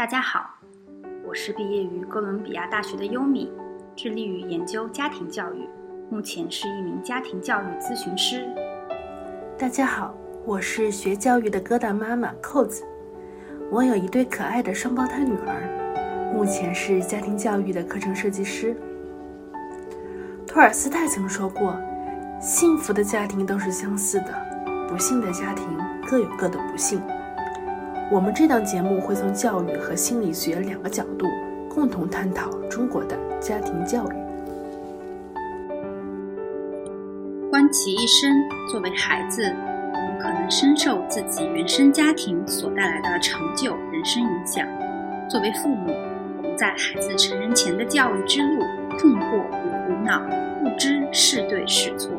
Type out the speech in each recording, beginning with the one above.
大家好，我是毕业于哥伦比亚大学的优米，致力于研究家庭教育，目前是一名家庭教育咨询师。大家好，我是学教育的疙瘩妈妈扣子，我有一对可爱的双胞胎女儿，目前是家庭教育的课程设计师。托尔斯泰曾说过：“幸福的家庭都是相似的，不幸的家庭各有各的不幸。”我们这档节目会从教育和心理学两个角度共同探讨中国的家庭教育。观其一生，作为孩子，我们可能深受自己原生家庭所带来的成就、人生影响；作为父母，我们在孩子成人前的教育之路困惑与苦恼，不知是对是错。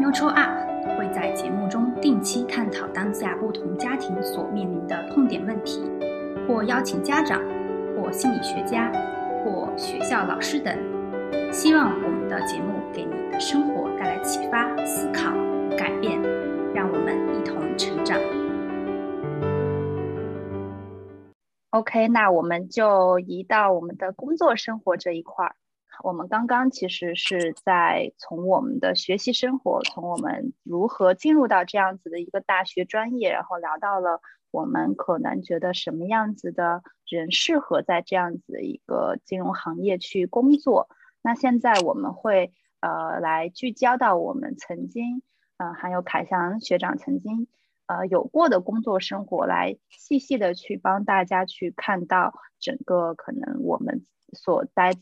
Neutral Up。在节目中定期探讨当下不同家庭所面临的痛点问题，或邀请家长、或心理学家、或学校老师等。希望我们的节目给你的生活带来启发、思考、改变，让我们一同成长。OK，那我们就移到我们的工作生活这一块儿。我们刚刚其实是在从我们的学习生活，从我们如何进入到这样子的一个大学专业，然后聊到了我们可能觉得什么样子的人适合在这样子的一个金融行业去工作。那现在我们会呃来聚焦到我们曾经，嗯，还有凯翔学长曾经呃有过的工作生活，来细细的去帮大家去看到整个可能我们所待。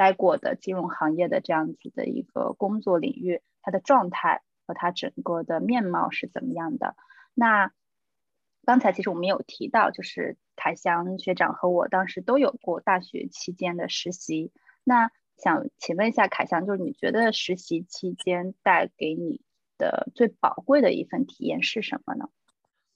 待过的金融行业的这样子的一个工作领域，它的状态和它整个的面貌是怎么样的？那刚才其实我们有提到，就是凯翔学长和我当时都有过大学期间的实习。那想请问一下凯翔，就是你觉得实习期间带给你的最宝贵的一份体验是什么呢？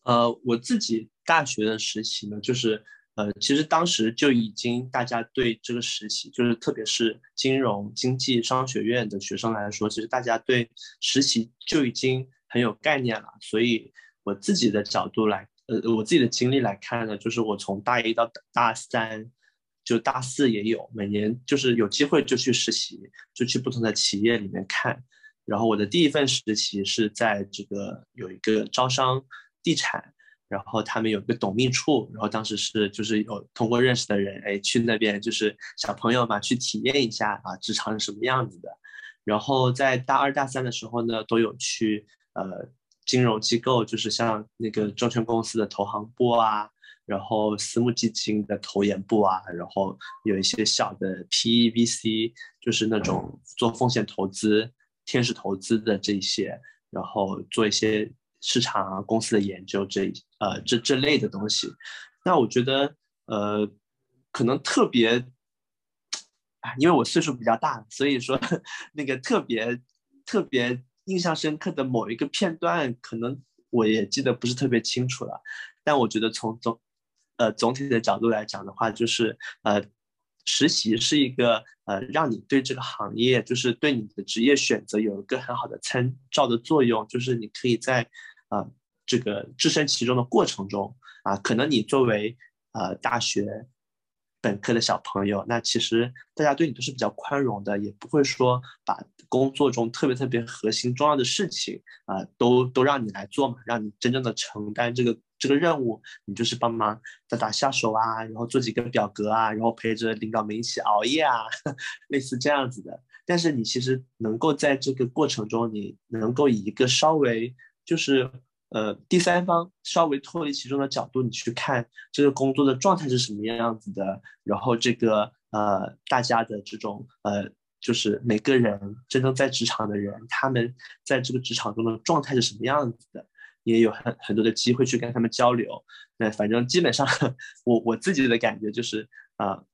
呃，我自己大学的实习呢，就是。呃，其实当时就已经大家对这个实习，就是特别是金融经济商学院的学生来说，其实大家对实习就已经很有概念了。所以我自己的角度来，呃，我自己的经历来看呢，就是我从大一到大三，就大四也有，每年就是有机会就去实习，就去不同的企业里面看。然后我的第一份实习是在这个有一个招商地产。然后他们有个董秘处，然后当时是就是有通过认识的人，哎，去那边就是小朋友嘛，去体验一下啊，职场是什么样子的。然后在大二大三的时候呢，都有去呃金融机构，就是像那个证券公司的投行部啊，然后私募基金的投研部啊，然后有一些小的 PEVC，就是那种做风险投资、天使投资的这些，然后做一些。市场啊，公司的研究这呃这这类的东西，那我觉得呃可能特别啊，因为我岁数比较大，所以说 那个特别特别印象深刻的某一个片段，可能我也记得不是特别清楚了。但我觉得从总呃总体的角度来讲的话，就是呃。实习是一个呃，让你对这个行业，就是对你的职业选择有一个很好的参照的作用。就是你可以在啊这个置身其中的过程中啊，可能你作为呃大学本科的小朋友，那其实大家对你都是比较宽容的，也不会说把工作中特别特别核心重要的事情啊都都让你来做嘛，让你真正的承担这个。这个任务，你就是帮忙打打下手啊，然后做几个表格啊，然后陪着领导们一起熬夜啊，类似这样子的。但是你其实能够在这个过程中，你能够以一个稍微就是呃第三方稍微脱离其中的角度，你去看这个工作的状态是什么样子的，然后这个呃大家的这种呃就是每个人真正在职场的人，他们在这个职场中的状态是什么样子的。也有很很多的机会去跟他们交流，那反正基本上 我我自己的感觉就是啊，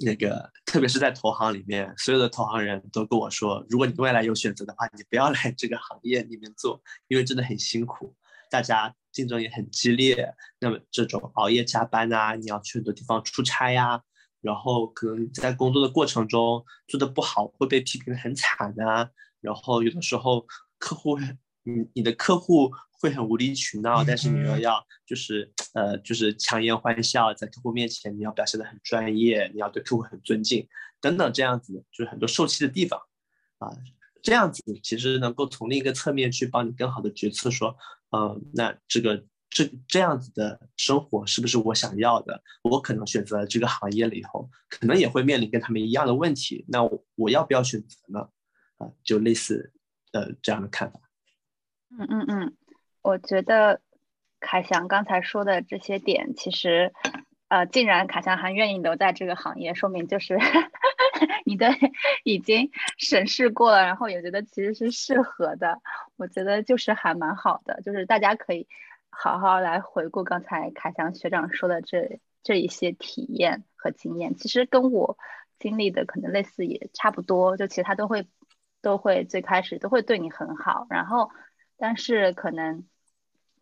那个特别是在投行里面，所有的投行人都跟我说，如果你未来有选择的话，你不要来这个行业里面做，因为真的很辛苦，大家竞争也很激烈。那么这种熬夜加班啊，你要去很多地方出差呀，然后可能在工作的过程中做的不好会被批评的很惨啊，然后有的时候客户。你你的客户会很无理取闹，但是你又要就是呃就是强颜欢笑，在客户面前你要表现的很专业，你要对客户很尊敬等等这样子，就是很多受气的地方啊，这样子其实能够从另一个侧面去帮你更好的决策说，呃，那这个。这这样子的生活是不是我想要的？我可能选择了这个行业了以后，可能也会面临跟他们一样的问题。那我要不要选择呢？啊，就类似呃这样的看法。嗯嗯嗯，我觉得凯翔刚才说的这些点，其实呃，既然凯翔还愿意留在这个行业，说明就是 你的已经审视过了，然后也觉得其实是适合的。我觉得就是还蛮好的，就是大家可以。好好来回顾刚才凯翔学长说的这这一些体验和经验，其实跟我经历的可能类似，也差不多。就其实他都会都会最开始都会对你很好，然后但是可能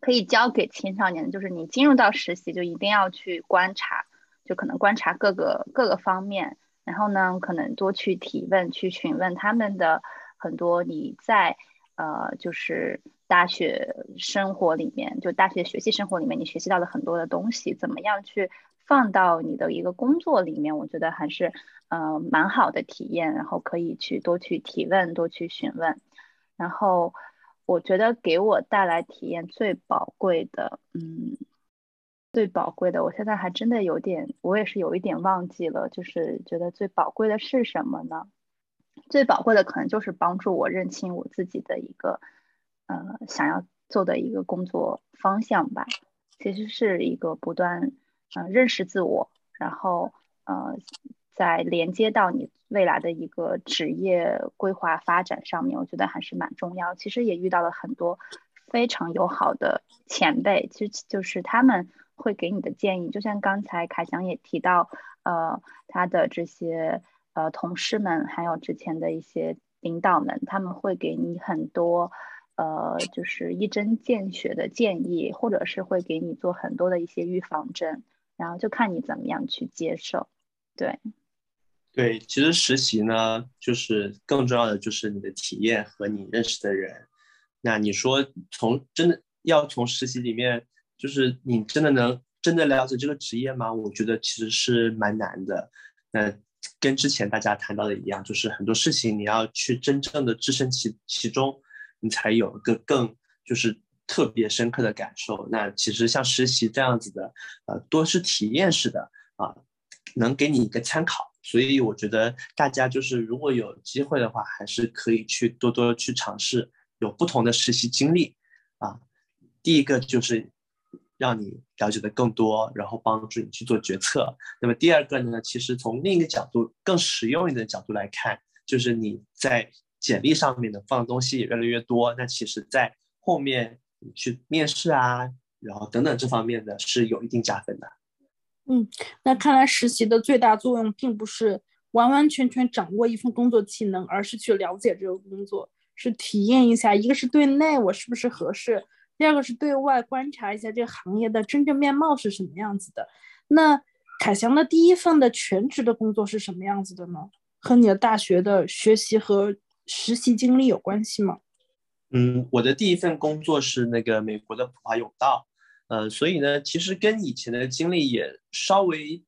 可以教给青少年，就是你进入到实习就一定要去观察，就可能观察各个各个方面，然后呢可能多去提问，去询问他们的很多你在呃就是。大学生活里面，就大学学习生活里面，你学习到了很多的东西，怎么样去放到你的一个工作里面？我觉得还是呃蛮好的体验，然后可以去多去提问，多去询问。然后我觉得给我带来体验最宝贵的，嗯，最宝贵的，我现在还真的有点，我也是有一点忘记了，就是觉得最宝贵的是什么呢？最宝贵的可能就是帮助我认清我自己的一个。呃，想要做的一个工作方向吧，其实是一个不断嗯认识自我，然后呃在连接到你未来的一个职业规划发展上面，我觉得还是蛮重要。其实也遇到了很多非常友好的前辈，其实就是他们会给你的建议，就像刚才凯翔也提到，呃，他的这些呃同事们，还有之前的一些领导们，他们会给你很多。呃，就是一针见血的建议，或者是会给你做很多的一些预防针，然后就看你怎么样去接受。对，对，其实实习呢，就是更重要的就是你的体验和你认识的人。那你说从真的要从实习里面，就是你真的能真的了解这个职业吗？我觉得其实是蛮难的。那跟之前大家谈到的一样，就是很多事情你要去真正的置身其其中。你才有个更就是特别深刻的感受。那其实像实习这样子的，呃，多是体验式的啊，能给你一个参考。所以我觉得大家就是如果有机会的话，还是可以去多多去尝试，有不同的实习经历啊。第一个就是让你了解的更多，然后帮助你去做决策。那么第二个呢，其实从另一个角度更实用一点的角度来看，就是你在。简历上面的放的东西也越来越多，那其实，在后面去面试啊，然后等等这方面的是有一定加分的。嗯，那看来实习的最大作用并不是完完全全掌握一份工作技能，而是去了解这个工作，是体验一下。一个是对内我是不是合适，第二个是对外观察一下这个行业的真正面貌是什么样子的。那凯翔的第一份的全职的工作是什么样子的呢？和你的大学的学习和实习经历有关系吗？嗯，我的第一份工作是那个美国的普华永道，呃，所以呢，其实跟以前的经历也稍微，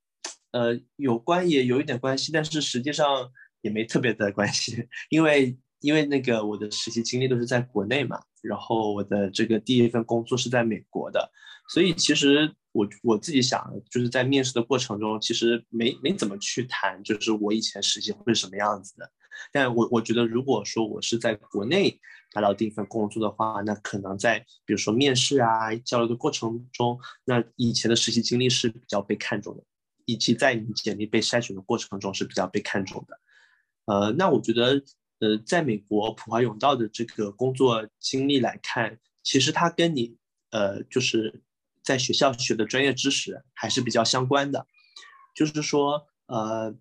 呃，有关，也有一点关系，但是实际上也没特别的关系，因为因为那个我的实习经历都是在国内嘛，然后我的这个第一份工作是在美国的，所以其实我我自己想，就是在面试的过程中，其实没没怎么去谈，就是我以前实习会是什么样子的。但我我觉得，如果说我是在国内拿到第一份工作的话，那可能在比如说面试啊、交流的过程中，那以前的实习经历是比较被看重的，以及在你简历被筛选的过程中是比较被看重的。呃，那我觉得，呃，在美国普华永道的这个工作经历来看，其实它跟你呃就是在学校学的专业知识还是比较相关的，就是说，呃，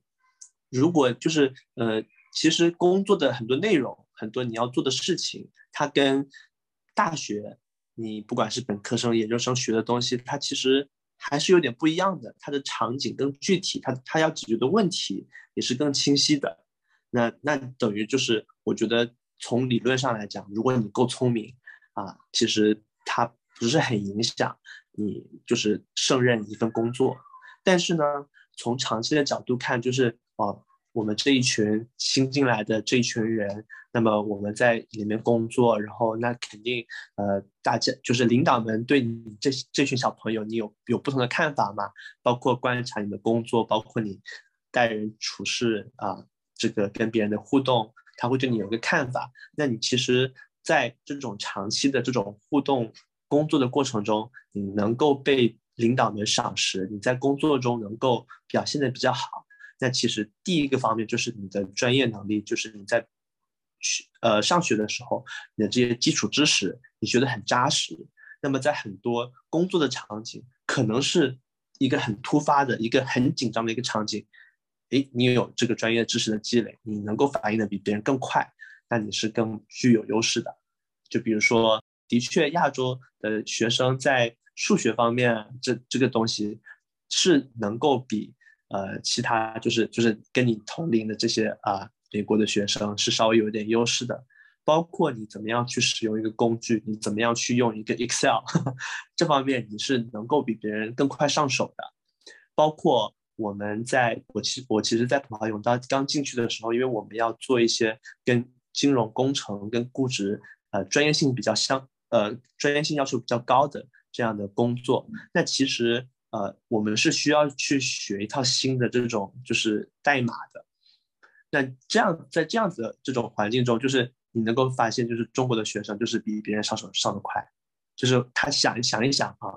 如果就是呃。其实工作的很多内容，很多你要做的事情，它跟大学你不管是本科生、研究生学的东西，它其实还是有点不一样的。它的场景更具体，它它要解决的问题也是更清晰的。那那等于就是，我觉得从理论上来讲，如果你够聪明啊，其实它不是很影响你就是胜任一份工作。但是呢，从长期的角度看，就是哦，我们这一群新进来的这一群人，那么我们在里面工作，然后那肯定呃，大家就是领导们对你这这群小朋友，你有有不同的看法嘛？包括观察你的工作，包括你待人处事啊，这个跟别人的互动，他会对你有个看法。那你其实，在这种长期的这种互动工作的过程中，你能够被领导们赏识，你在工作中能够表现的比较好。那其实第一个方面就是你的专业能力，就是你在学呃上学的时候，你的这些基础知识你学得很扎实。那么在很多工作的场景，可能是一个很突发的一个很紧张的一个场景，诶，你有这个专业知识的积累，你能够反应的比别人更快，那你是更具有优势的。就比如说，的确亚洲的学生在数学方面，这这个东西是能够比。呃，其他就是就是跟你同龄的这些啊，美国的学生是稍微有一点优势的，包括你怎么样去使用一个工具，你怎么样去用一个 Excel，这方面你是能够比别人更快上手的。包括我们在我其我其实，在普华永道刚进去的时候，因为我们要做一些跟金融工程跟估值呃专业性比较相呃专业性要求比较高的这样的工作，那其实。呃，我们是需要去学一套新的这种就是代码的。那这样在这样子的这种环境中，就是你能够发现，就是中国的学生就是比别人上手上的快，就是他想想一想啊，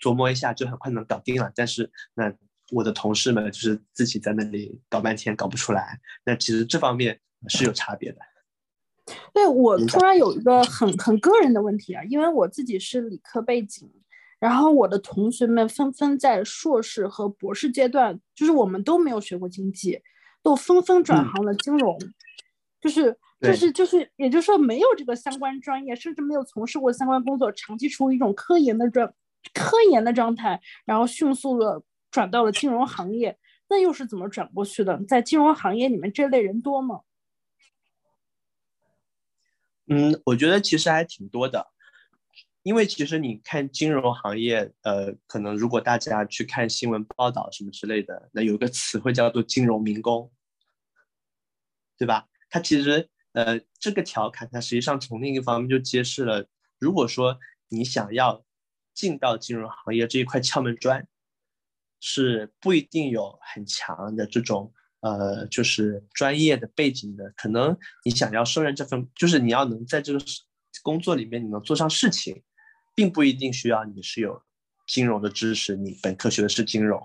琢磨一下就很快能搞定了。但是那我的同事们就是自己在那里搞半天搞不出来。那其实这方面是有差别的。对我突然有一个很很个人的问题啊，因为我自己是理科背景。然后我的同学们纷纷在硕士和博士阶段，就是我们都没有学过经济，都纷纷转行了金融，就是就是就是，也就是说没有这个相关专业，甚至没有从事过相关工作，长期处于一种科研的状科研的状态，然后迅速的转到了金融行业，那又是怎么转过去的？在金融行业里面这类人多吗？嗯，我觉得其实还挺多的。因为其实你看金融行业，呃，可能如果大家去看新闻报道什么之类的，那有个词汇叫做“金融民工”，对吧？它其实，呃，这个调侃它实际上从另一方面就揭示了，如果说你想要进到金融行业这一块敲门砖，是不一定有很强的这种，呃，就是专业的背景的。可能你想要胜任这份，就是你要能在这个工作里面你能做上事情。并不一定需要你是有金融的知识，你本科学的是金融，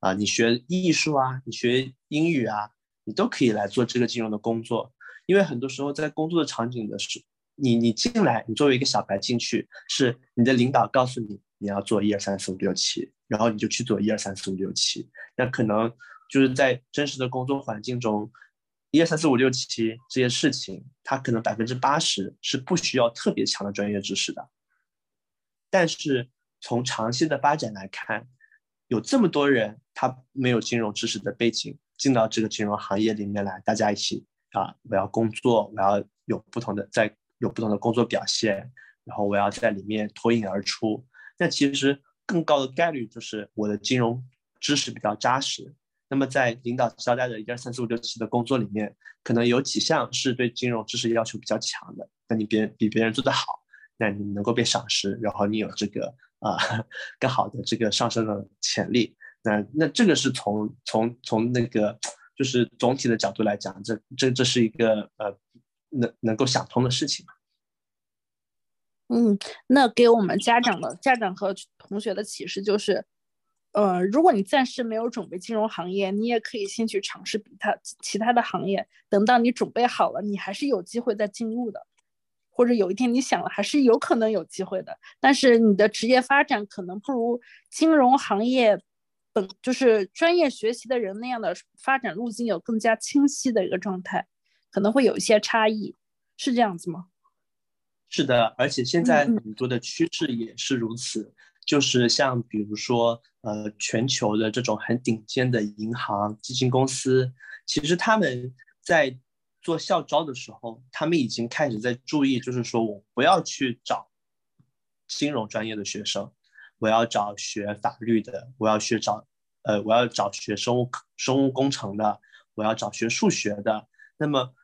啊，你学艺术啊，你学英语啊，你都可以来做这个金融的工作。因为很多时候在工作的场景的时，你你进来，你作为一个小白进去，是你的领导告诉你你要做一二三四五六七，然后你就去做一二三四五六七。那可能就是在真实的工作环境中，一二三四五六七这些事情，它可能百分之八十是不需要特别强的专业知识的。但是从长期的发展来看，有这么多人他没有金融知识的背景进到这个金融行业里面来，大家一起啊，我要工作，我要有不同的在有不同的工作表现，然后我要在里面脱颖而出。那其实更高的概率就是我的金融知识比较扎实。那么在领导交代的一二三四五六七的工作里面，可能有几项是对金融知识要求比较强的，那你别比别人做得好。那你能够被赏识，然后你有这个啊更好的这个上升的潜力，那那这个是从从从那个就是总体的角度来讲，这这这是一个呃能能够想通的事情？嗯，那给我们家长的家长和同学的启示就是，呃，如果你暂时没有准备金融行业，你也可以先去尝试比他其他的行业，等到你准备好了，你还是有机会再进入的。或者有一天你想了，还是有可能有机会的，但是你的职业发展可能不如金融行业本就是专业学习的人那样的发展路径有更加清晰的一个状态，可能会有一些差异，是这样子吗？是的，而且现在很多的趋势也是如此，就是像比如说呃全球的这种很顶尖的银行、基金公司，其实他们在做校招的时候，他们已经开始在注意，就是说我不要去找金融专业的学生，我要找学法律的，我要去找呃，我要找学生物生物工程的，我要找学数学的。那么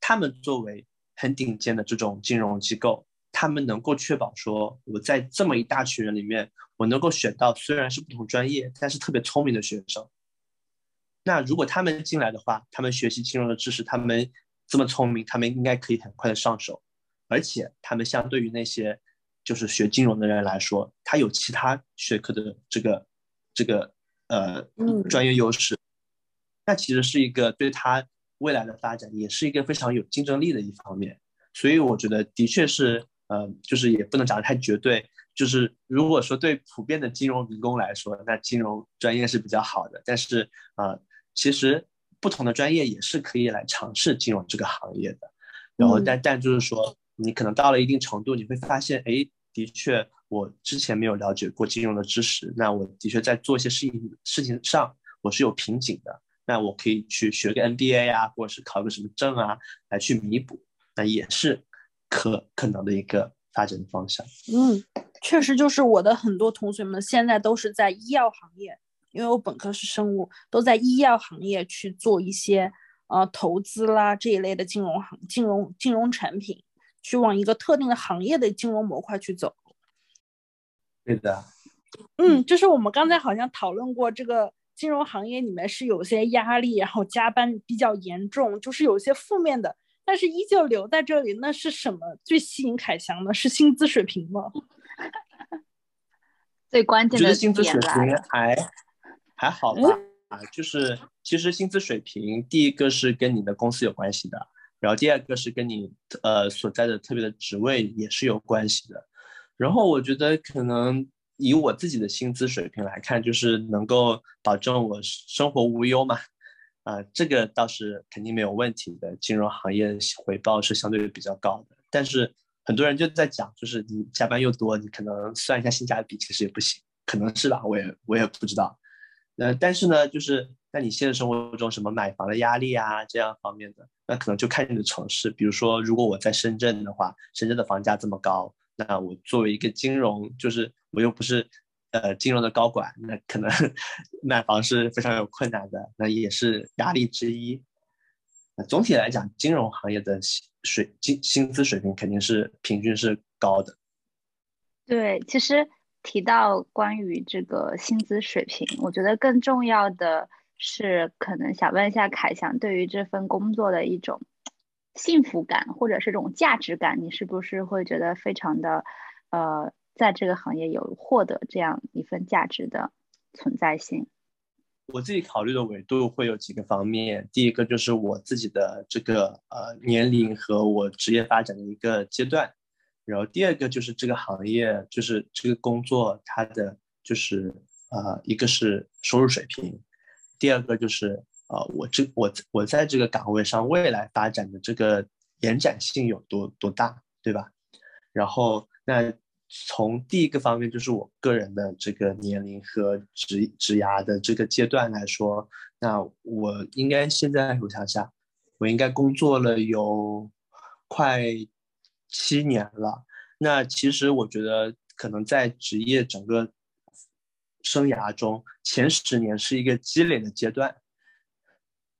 他们作为很顶尖的这种金融机构，他们能够确保说我在这么一大群人里面，我能够选到虽然是不同专业，但是特别聪明的学生。那如果他们进来的话，他们学习金融的知识，他们这么聪明，他们应该可以很快的上手，而且他们相对于那些就是学金融的人来说，他有其他学科的这个这个呃专业优势，那其实是一个对他未来的发展也是一个非常有竞争力的一方面。所以我觉得的确是呃，就是也不能讲的太绝对，就是如果说对普遍的金融民工来说，那金融专业是比较好的，但是啊。其实不同的专业也是可以来尝试金融这个行业的，然后但但就是说，你可能到了一定程度，你会发现，哎，的确我之前没有了解过金融的知识，那我的确在做一些事情事情上我是有瓶颈的，那我可以去学个 MBA 啊，或者是考个什么证啊，来去弥补，那也是可可能的一个发展的方向。嗯，确实就是我的很多同学们现在都是在医药行业。因为我本科是生物，都在医药行业去做一些呃投资啦这一类的金融行金融金融产品，去往一个特定的行业的金融模块去走。对的，嗯，就是我们刚才好像讨论过，这个金融行业里面是有些压力，然后加班比较严重，就是有些负面的，但是依旧留在这里，那是什么最吸引凯翔呢？是薪资水平吗？最关键的薪资水平还。还好吧，啊，就是其实薪资水平，第一个是跟你的公司有关系的，然后第二个是跟你呃所在的特别的职位也是有关系的。然后我觉得可能以我自己的薪资水平来看，就是能够保证我生活无忧嘛，啊，这个倒是肯定没有问题的。金融行业回报是相对比较高的，但是很多人就在讲，就是你加班又多，你可能算一下性价比，其实也不行，可能是吧，我也我也不知道。呃，但是呢，就是在你现实生活中，什么买房的压力啊，这样方面的，那可能就看你的城市。比如说，如果我在深圳的话，深圳的房价这么高，那我作为一个金融，就是我又不是呃金融的高管，那可能 买房是非常有困难的，那也是压力之一。那总体来讲，金融行业的水薪薪资水平肯定是平均是高的。对，其实。提到关于这个薪资水平，我觉得更重要的是，可能想问一下凯翔，对于这份工作的一种幸福感或者是这种价值感，你是不是会觉得非常的，呃，在这个行业有获得这样一份价值的存在性？我自己考虑的维度会有几个方面，第一个就是我自己的这个呃年龄和我职业发展的一个阶段。然后第二个就是这个行业，就是这个工作，它的就是呃，一个是收入水平，第二个就是呃，我这我我在这个岗位上未来发展的这个延展性有多多大，对吧？然后那从第一个方面，就是我个人的这个年龄和职职涯的这个阶段来说，那我应该现在我想想，我应该工作了有快。七年了，那其实我觉得可能在职业整个生涯中，前十年是一个积累的阶段。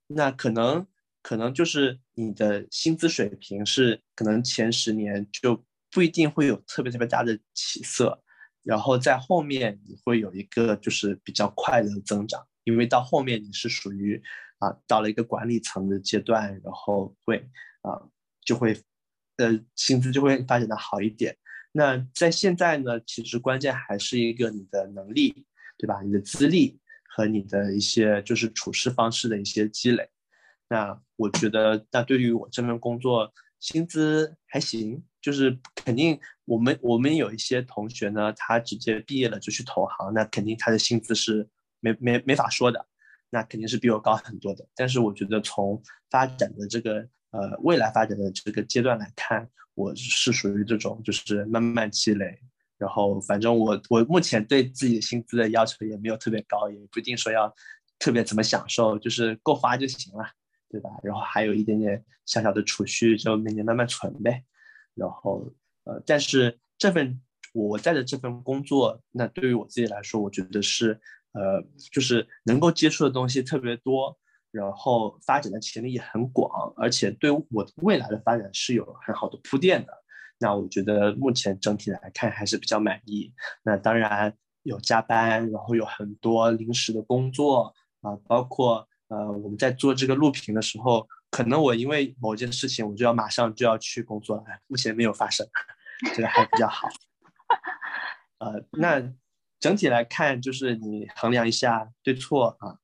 那可能可能就是你的薪资水平是可能前十年就不一定会有特别特别大的起色，然后在后面你会有一个就是比较快的增长，因为到后面你是属于啊到了一个管理层的阶段，然后会啊就会。的薪资就会发展的好一点。那在现在呢，其实关键还是一个你的能力，对吧？你的资历和你的一些就是处事方式的一些积累。那我觉得，那对于我这份工作，薪资还行，就是肯定我们我们有一些同学呢，他直接毕业了就去投行，那肯定他的薪资是没没没法说的，那肯定是比我高很多的。但是我觉得从发展的这个。呃，未来发展的这个阶段来看，我是属于这种，就是慢慢积累。然后，反正我我目前对自己的薪资的要求也没有特别高，也不一定说要特别怎么享受，就是够花就行了。对吧？然后还有一点点小小的储蓄，就每年慢慢存呗。然后呃，但是这份我在的这份工作，那对于我自己来说，我觉得是呃，就是能够接触的东西特别多，然后发展的潜力也很广，而且对我未来的发展是有很好的铺垫的。那我觉得目前整体来看还是比较满意。那当然有加班，然后有很多临时的工作啊，包括呃我们在做这个录屏的时候，可能我因为某件事情我就要马上就要去工作了，目前没有发生，这个还比较好。呃，那整体来看，就是你衡量一下对错啊，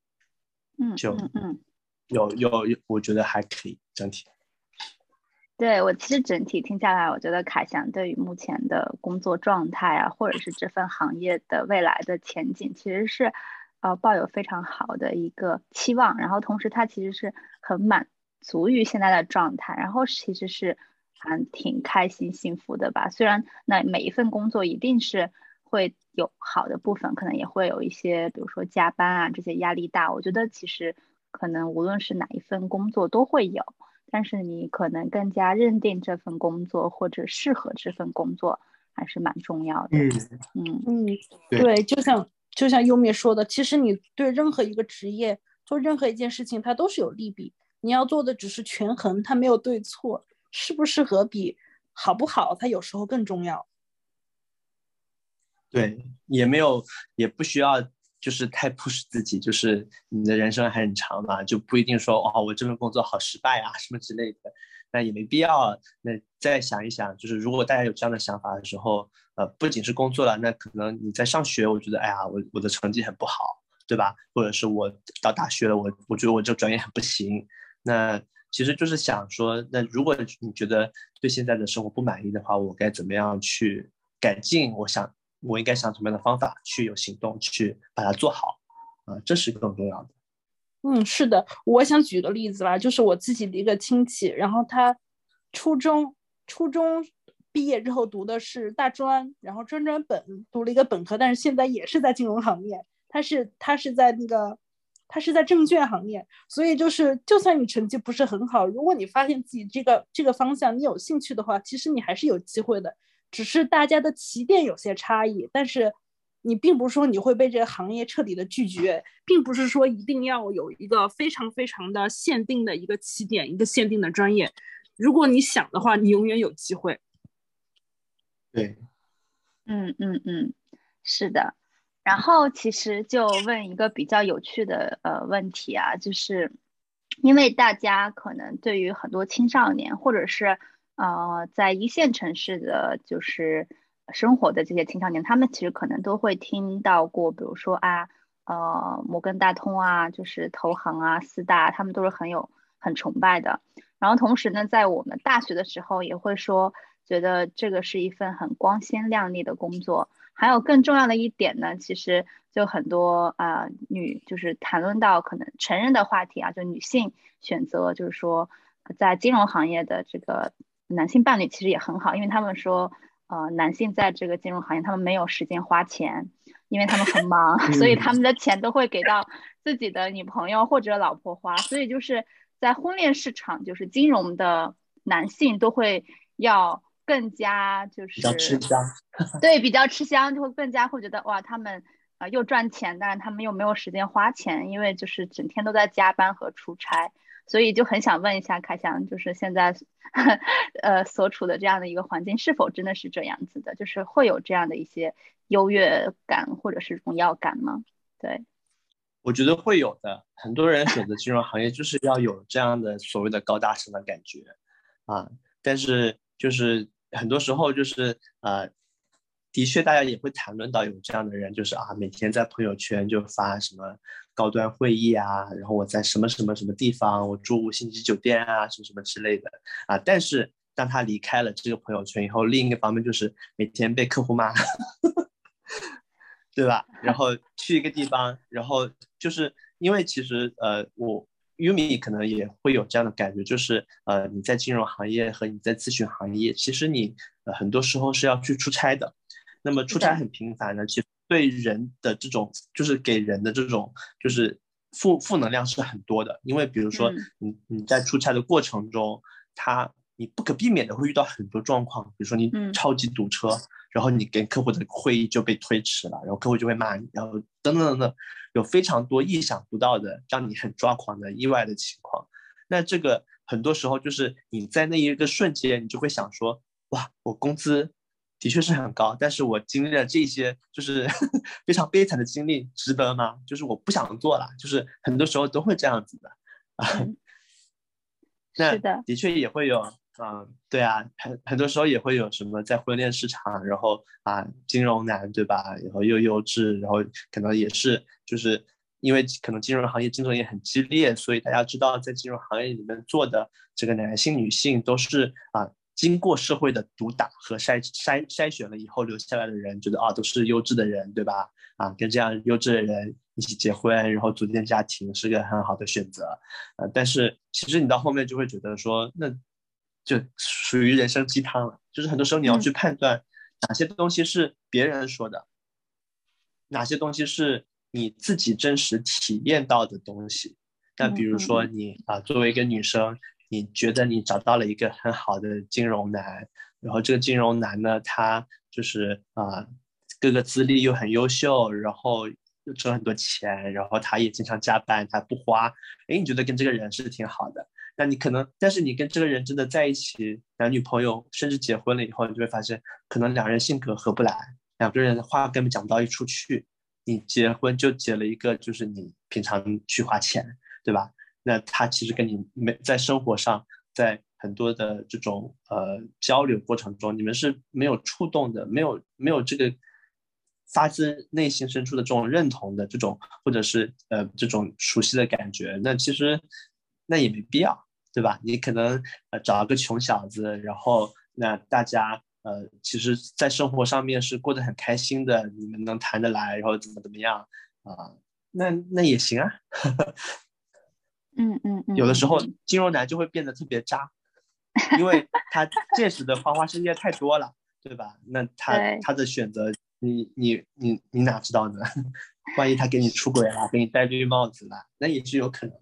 嗯，就嗯有有有，我觉得还可以整体。对我其实整体听下来，我觉得凯翔对于目前的工作状态啊，或者是这份行业的未来的前景，其实是呃抱有非常好的一个期望。然后同时他其实是很满足于现在的状态，然后其实是还挺开心幸福的吧。虽然那每一份工作一定是会有好的部分，可能也会有一些，比如说加班啊这些压力大。我觉得其实可能无论是哪一份工作都会有。但是你可能更加认定这份工作或者适合这份工作还是蛮重要的。嗯嗯嗯，对，就像就像优米说的，其实你对任何一个职业做任何一件事情，它都是有利弊。你要做的只是权衡，它没有对错，适不适合比好不好，它有时候更重要。对，也没有，也不需要。就是太 push 自己，就是你的人生还很长嘛，就不一定说哦，我这份工作好失败啊什么之类的，那也没必要。那再想一想，就是如果大家有这样的想法的时候，呃，不仅是工作了，那可能你在上学，我觉得哎呀，我我的成绩很不好，对吧？或者是我到大学了，我我觉得我这专业很不行。那其实就是想说，那如果你觉得对现在的生活不满意的话，我该怎么样去改进？我想。我应该想什么样的方法去有行动去把它做好啊？这是更重要的。嗯，是的，我想举个例子吧，就是我自己的一个亲戚，然后他初中初中毕业之后读的是大专，然后专专本读了一个本科，但是现在也是在金融行业。他是他是在那个他是在证券行业，所以就是就算你成绩不是很好，如果你发现自己这个这个方向你有兴趣的话，其实你还是有机会的。只是大家的起点有些差异，但是你并不是说你会被这个行业彻底的拒绝，并不是说一定要有一个非常非常的限定的一个起点，一个限定的专业。如果你想的话，你永远有机会。对，嗯嗯嗯，是的。然后其实就问一个比较有趣的呃问题啊，就是因为大家可能对于很多青少年或者是。呃，在一线城市的就是生活的这些青少年，他们其实可能都会听到过，比如说啊，呃，摩根大通啊，就是投行啊，四大，他们都是很有很崇拜的。然后同时呢，在我们大学的时候，也会说觉得这个是一份很光鲜亮丽的工作。还有更重要的一点呢，其实就很多啊女，就是谈论到可能成人的话题啊，就女性选择，就是说在金融行业的这个。男性伴侣其实也很好，因为他们说，呃，男性在这个金融行业，他们没有时间花钱，因为他们很忙，所以他们的钱都会给到自己的女朋友或者老婆花，所以就是在婚恋市场，就是金融的男性都会要更加就是比较吃香，对，比较吃香，就会更加会觉得哇，他们啊又赚钱，但是他们又没有时间花钱，因为就是整天都在加班和出差。所以就很想问一下凯翔，就是现在，呃，所处的这样的一个环境是否真的是这样子的？就是会有这样的一些优越感或者是荣耀感吗？对，我觉得会有的。很多人选择金融行业就是要有这样的所谓的高大上的感觉啊，但是就是很多时候就是呃。的确，大家也会谈论到有这样的人，就是啊，每天在朋友圈就发什么高端会议啊，然后我在什么什么什么地方，我住五星级酒店啊，什么什么之类的啊。但是当他离开了这个朋友圈以后，另一个方面就是每天被客户骂，对吧？然后去一个地方，然后就是因为其实呃，我 Umi 可能也会有这样的感觉，就是呃，你在金融行业和你在咨询行业，其实你呃很多时候是要去出差的。那么出差很频繁呢，其实对人的这种，就是给人的这种，就是负负能量是很多的，因为比如说嗯。你你在出差的过程中，他你不可避免的会遇到很多状况，比如说你嗯。超级堵车，然后你跟客户的会议就被推迟了，然后客户就会骂你，然后等等等等，有非常多意想不到的让你很抓狂的意外的情况。那这个很多时候就是你在那一个瞬间，你就会想说，哇，我工资的确是很高，但是我经历了这些就是 非常悲惨的经历，值得吗？就是我不想做了，就是很多时候都会这样子的 啊。嗯那是的的确也会有，嗯，对啊，很很多时候也会有什么在婚恋市场，然后啊，金融男对吧？然后又优质，然后可能也是就是因为可能金融行业竞争也很激烈，所以大家知道在金融行业里面做的这个男性、女性都是啊。经过社会的毒打和筛筛筛选了以后留下来的人，觉得啊都是优质的人，对吧？啊，跟这样优质的人一起结婚，然后组建家庭是个很好的选择。呃，但是其实你到后面就会觉得说，那就属于人生鸡汤了。就是很多时候你要去判断哪些东西是别人说的，哪些东西是你自己真实体验到的东西。那比如说你啊、作为一个女生，你觉得你找到了一个很好的金融男，然后这个金融男呢，他就是啊、各个资历又很优秀，然后又挣很多钱，然后他也经常加班，他不花，哎，你觉得跟这个人是挺好的。那你可能，但是你跟这个人真的在一起，男女朋友，甚至结婚了以后，你就会发现，可能两人性格合不来，两个人话根本讲不到一处去。你结婚就结了一个，就是你平常去花钱，对吧？那他其实跟你没在生活上，在很多的这种呃交流过程中，你们是没有触动的，没有没有这个发自内心深处的这种认同的这种，或者是呃这种熟悉的感觉，那其实那也没必要，对吧？你可能呃找了个穷小子，然后那大家呃其实，在生活上面是过得很开心的，你们能谈得来，然后怎么怎么样啊、那那也行啊。嗯嗯嗯，有的时候嗯金融男就会变得特别渣，因为他见识的花花世界太多了，对吧？那他他的选择，你你你你哪知道呢？万一他给你出轨了，给你戴绿帽子了，那也是有可能。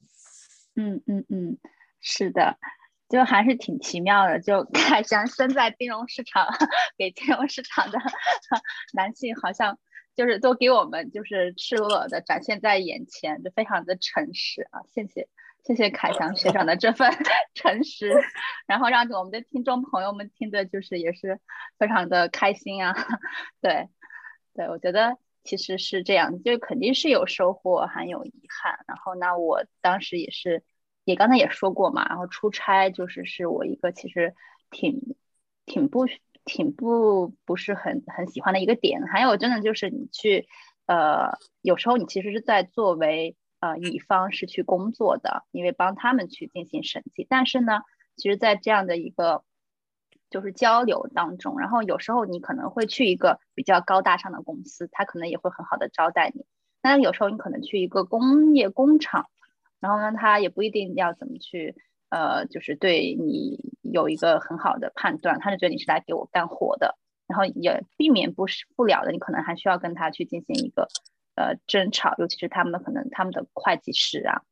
嗯嗯嗯，是的，就还是挺奇妙的。就凯翔身在金融市场，给金融市场的 男性好像就是都给我们就是赤裸裸的展现在眼前，就非常的诚实啊！谢谢谢谢凯翔学长的这份 诚实，然后让我们的听众朋友们听的就是也是非常的开心啊！对对，我觉得。其实是这样，就肯定是有收获，还有遗憾。然后呢，我当时也是，也刚才也说过嘛。然后出差就是是我一个其实挺挺不挺不不是很很喜欢的一个点。还有真的就是你去，呃，有时候你其实是在作为呃乙方是去工作的，因为帮他们去进行审计。但是呢，其实，在这样的一个就是交流当中，然后有时候你可能会去一个比较高大上的公司，他可能也会很好的招待你。那有时候你可能去一个工业工厂，然后呢，他也不一定要怎么去，呃，就是对你有一个很好的判断，他就觉得你是来给我干活的，然后也避免不是不了的，你可能还需要跟他去进行一个呃争吵，尤其是他们可能他们的会计师啊，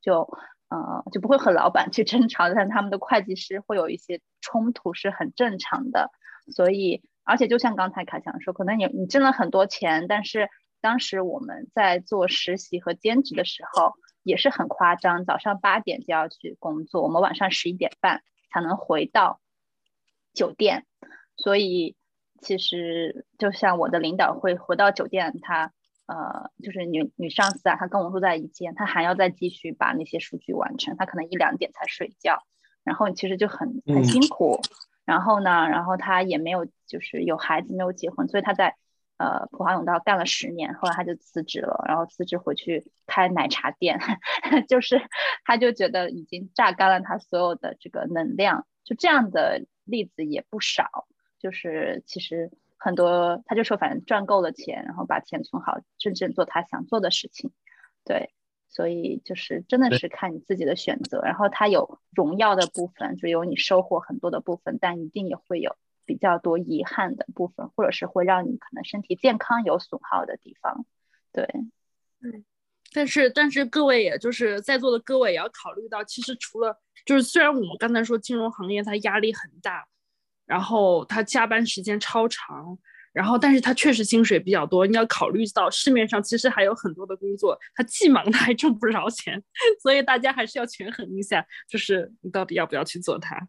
就。呃，就不会和老板去争吵，但他们的会计师会有一些冲突是很正常的。所以，而且就像刚才凯强说，可能你你挣了很多钱，但是当时我们在做实习和兼职的时候也是很夸张，早上八点就要去工作，我们晚上十一点半才能回到酒店。所以，其实就像我的领导会回到酒店，他。呃，就是女女上司啊，她跟我住在一间，她还要再继续把那些数据完成，她可能一两点才睡觉，然后其实就很很辛苦。嗯、然后呢，然后她也没有就是有孩子没有结婚，所以她在呃普华永道干了十年，后来她就辞职了，然后辞职回去开奶茶店，就是她就觉得已经榨干了她所有的这个能量，就这样的例子也不少，就是其实。很多，他就说反正赚够了钱，然后把钱存好，真正做他想做的事情。对，所以就是真的是看你自己的选择。然后他有荣耀的部分，就有你收获很多的部分，但一定也会有比较多遗憾的部分，或者是会让你可能身体健康有损耗的地方。对，嗯，但是，但是各位，也就是在座的各位，也要考虑到，其实除了就是虽然我们刚才说金融行业它压力很大，然后他加班时间超长，然后但是他确实薪水比较多。你要考虑到市面上其实还有很多的工作，他既忙他还挣不着钱，所以大家还是要权衡一下，就是你到底要不要去做它。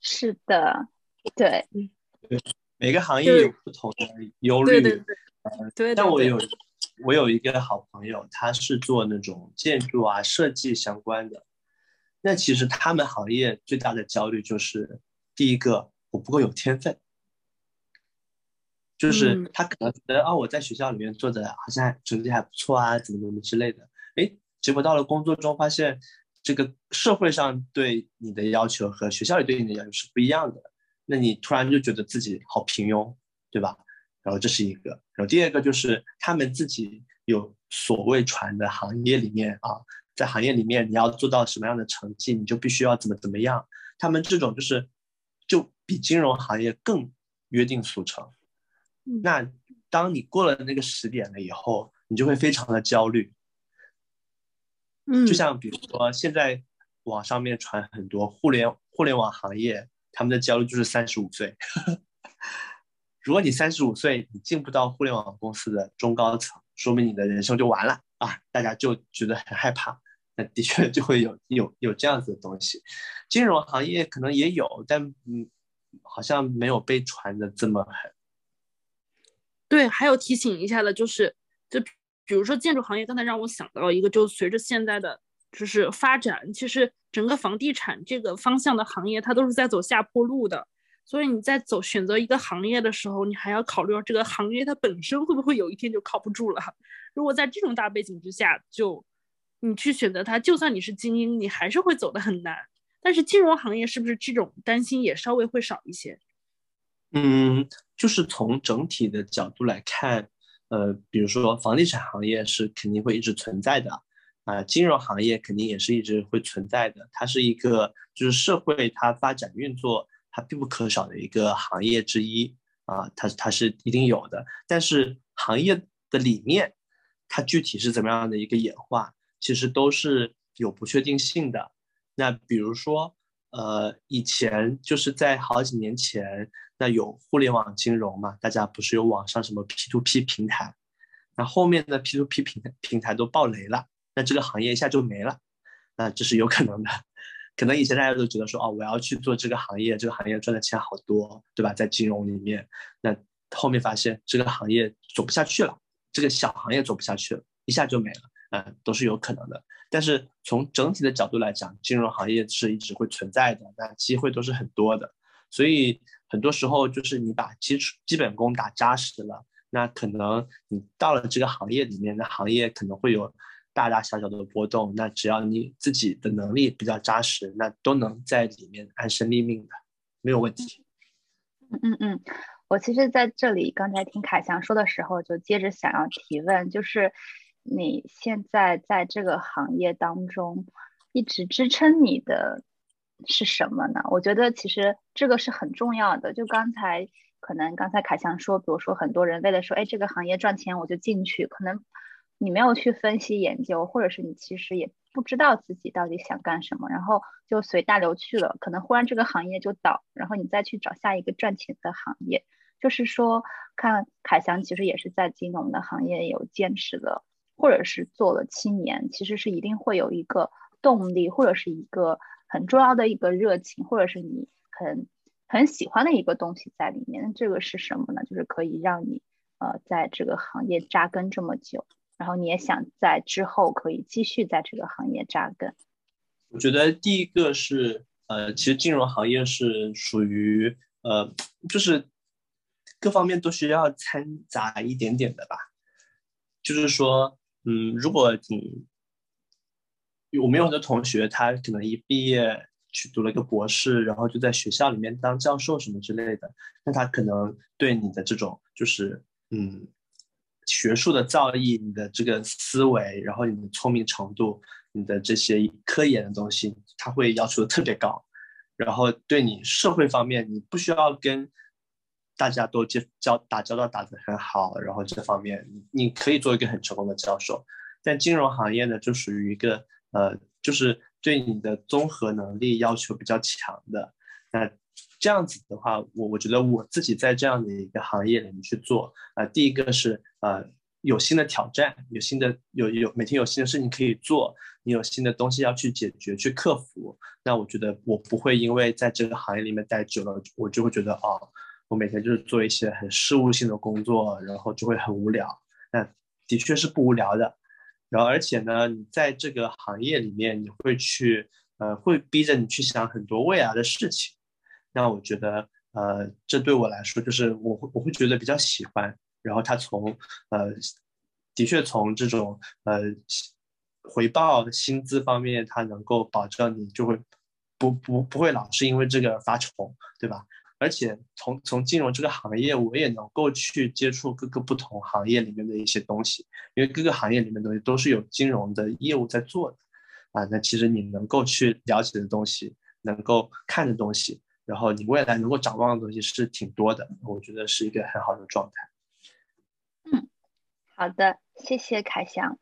是的，对，对，每个行业有不同的忧虑，对对对，但我有。我有一个好朋友，他是做那种建筑啊设计相关的。那其实他们行业最大的焦虑就是，第一个我不够有天分，就是他可能觉得啊我在学校里面做的好像成绩还不错啊，怎么怎么之类的。哎，结果到了工作中发现，这个社会上对你的要求和学校里对你的要求是不一样的。那你突然就觉得自己好平庸，对吧？然后这是一个，然后第二个就是他们自己有所谓传的行业里面啊，在行业里面你要做到什么样的成绩，你就必须要怎么怎么样。他们这种就是就比金融行业更约定俗成。那当你过了那个时点了以后，你就会非常的焦虑。嗯，就像比如说现在网上面传很多互联互联网行业，他们的焦虑就是三十五岁。如果你三十五岁，你进不到互联网公司的中高层，说明你的人生就完了啊！大家就觉得很害怕。那的确就会有有有这样子的东西。金融行业可能也有，但嗯，好像没有被传的这么狠。对，还有提醒一下的，就是就比如说建筑行业，刚才让我想到一个，就随着现在的就是发展，其实整个房地产这个方向的行业，它都是在走下坡路的。所以你在走选择一个行业的时候，你还要考虑到这个行业它本身会不会有一天就靠不住了。如果在这种大背景之下，就你去选择它，就算你是精英，你还是会走得很难。但是金融行业是不是这种担心也稍微会少一些？嗯，就是从整体的角度来看，呃，比如说房地产行业是肯定会一直存在的啊，金融行业肯定也是一直会存在的。它是一个就是社会它发展运作。它必不可少的一个行业之一啊，它它是一定有的。但是行业的理念，它具体是怎么样的一个演化，其实都是有不确定性的。那比如说，呃，以前就是在好几年前，那有互联网金融嘛，大家不是有网上什么 P to P 平台，那后面的 P to P 平平台都爆雷了，那这个行业一下就没了，那这是有可能的。可能以前大家都觉得说，哦，我要去做这个行业，这个行业赚的钱好多，对吧？在金融里面，那后面发现这个行业走不下去了，这个小行业走不下去了，一下就没了，嗯，都是有可能的。但是从整体的角度来讲，金融行业是一直会存在的，那机会都是很多的。所以很多时候就是你把基础基本功打扎实了，那可能你到了这个行业里面，那行业可能会有。大大小小的波动，那只要你自己的能力比较扎实，那都能在里面安身立命的，没有问题。嗯嗯嗯，我其实在这里刚才听凯翔说的时候，就接着想要提问，就是你现在在这个行业当中一直支撑你的是什么呢？我觉得其实这个是很重要的。就刚才可能刚才凯翔说，比如说很多人为了说，哎，这个行业赚钱我就进去，可能。你没有去分析研究，或者是你其实也不知道自己到底想干什么，然后就随大流去了，可能忽然这个行业就倒，然后你再去找下一个赚钱的行业。就是说，看凯翔其实也是在金融的行业有坚持了，或者是做了七年，其实是一定会有一个动力，或者是一个很重要的一个热情，或者是你很很喜欢的一个东西在里面。这个是什么呢？就是可以让你呃在这个行业扎根这么久。然后你也想在之后可以继续在这个行业扎根。我觉得第一个是，呃，其实金融行业是属于，呃，就是各方面都需要掺杂一点点的吧。就是说，嗯，如果你，我们有很多同学，他可能一毕业去读了一个博士，然后就在学校里面当教授什么之类的，那他可能对你的这种，就是，嗯。学术的造诣，你的这个思维，然后你的聪明程度，你的这些科研的东西，他会要求的特别高。然后对你社会方面，你不需要跟大家都接交打交道打得很好，然后这方面你可以做一个很成功的教授。但金融行业呢，就属于一个呃，就是对你的综合能力要求比较强的。那这样子的话，我我觉得我自己在这样的一个行业里面去做，呃，第一个是呃有新的挑战，有新的有有每天有新的事情可以做，你有新的东西要去解决去克服。那我觉得我不会因为在这个行业里面待久了，我就会觉得哦，我每天就是做一些很事务性的工作，然后就会很无聊。那的确是不无聊的。然后而且呢，你在这个行业里面，你会去呃会逼着你去想很多未来的事情。那我觉得，呃，这对我来说就是我会我会觉得比较喜欢。然后他从，呃，的确从这种呃回报薪资方面，他能够保证你就会不不不会老是因为这个发愁，对吧？而且从从金融这个行业，我也能够去接触各个不同行业里面的一些东西，因为各个行业里面的东西都是有金融的业务在做的，啊，那其实你能够去了解的东西，能够看的东西。然后你未来能够展望的东西是挺多的，我觉得是一个很好的状态。嗯，好的，谢谢凯翔。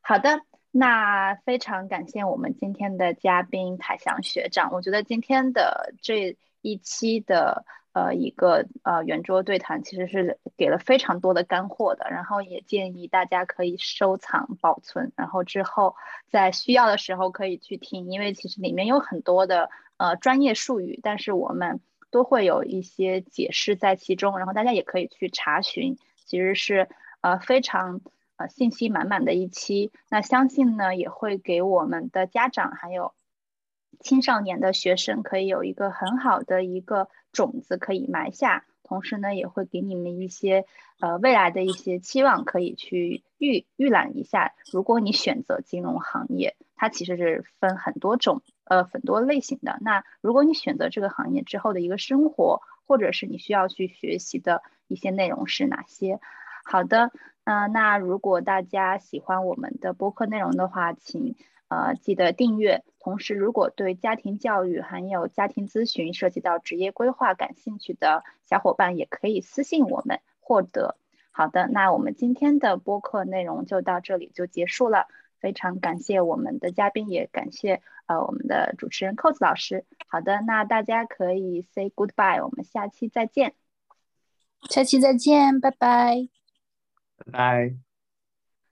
好的，那非常感谢我们今天的嘉宾凯翔学长。我觉得今天的这一期的呃一个呃圆桌对谈其实是给了非常多的干货的，然后也建议大家可以收藏保存，然后之后在需要的时候可以去听，因为其实里面有很多的。呃，专业术语，但是我们都会有一些解释在其中，然后大家也可以去查询，其实是呃非常呃信息满满的一期。那相信呢，也会给我们的家长还有青少年的学生，可以有一个很好的一个种子可以埋下，同时呢，也会给你们一些呃未来的一些期望，可以去预预览一下。如果你选择金融行业，它其实是分很多种。呃，很多类型的。那如果你选择这个行业之后的一个生活，或者是你需要去学习的一些内容是哪些？好的，嗯，那如果大家喜欢我们的播客内容的话，请呃记得订阅。同时，如果对家庭教育还有家庭咨询涉及到职业规划感兴趣的小伙伴，也可以私信我们获得。好的，那我们今天的播客内容就到这里就结束了。非常感谢我们的嘉宾，也感谢呃我们的主持人扣子老师。好的，那大家可以 say goodbye，我们下期再见。下期再见，拜拜。拜拜。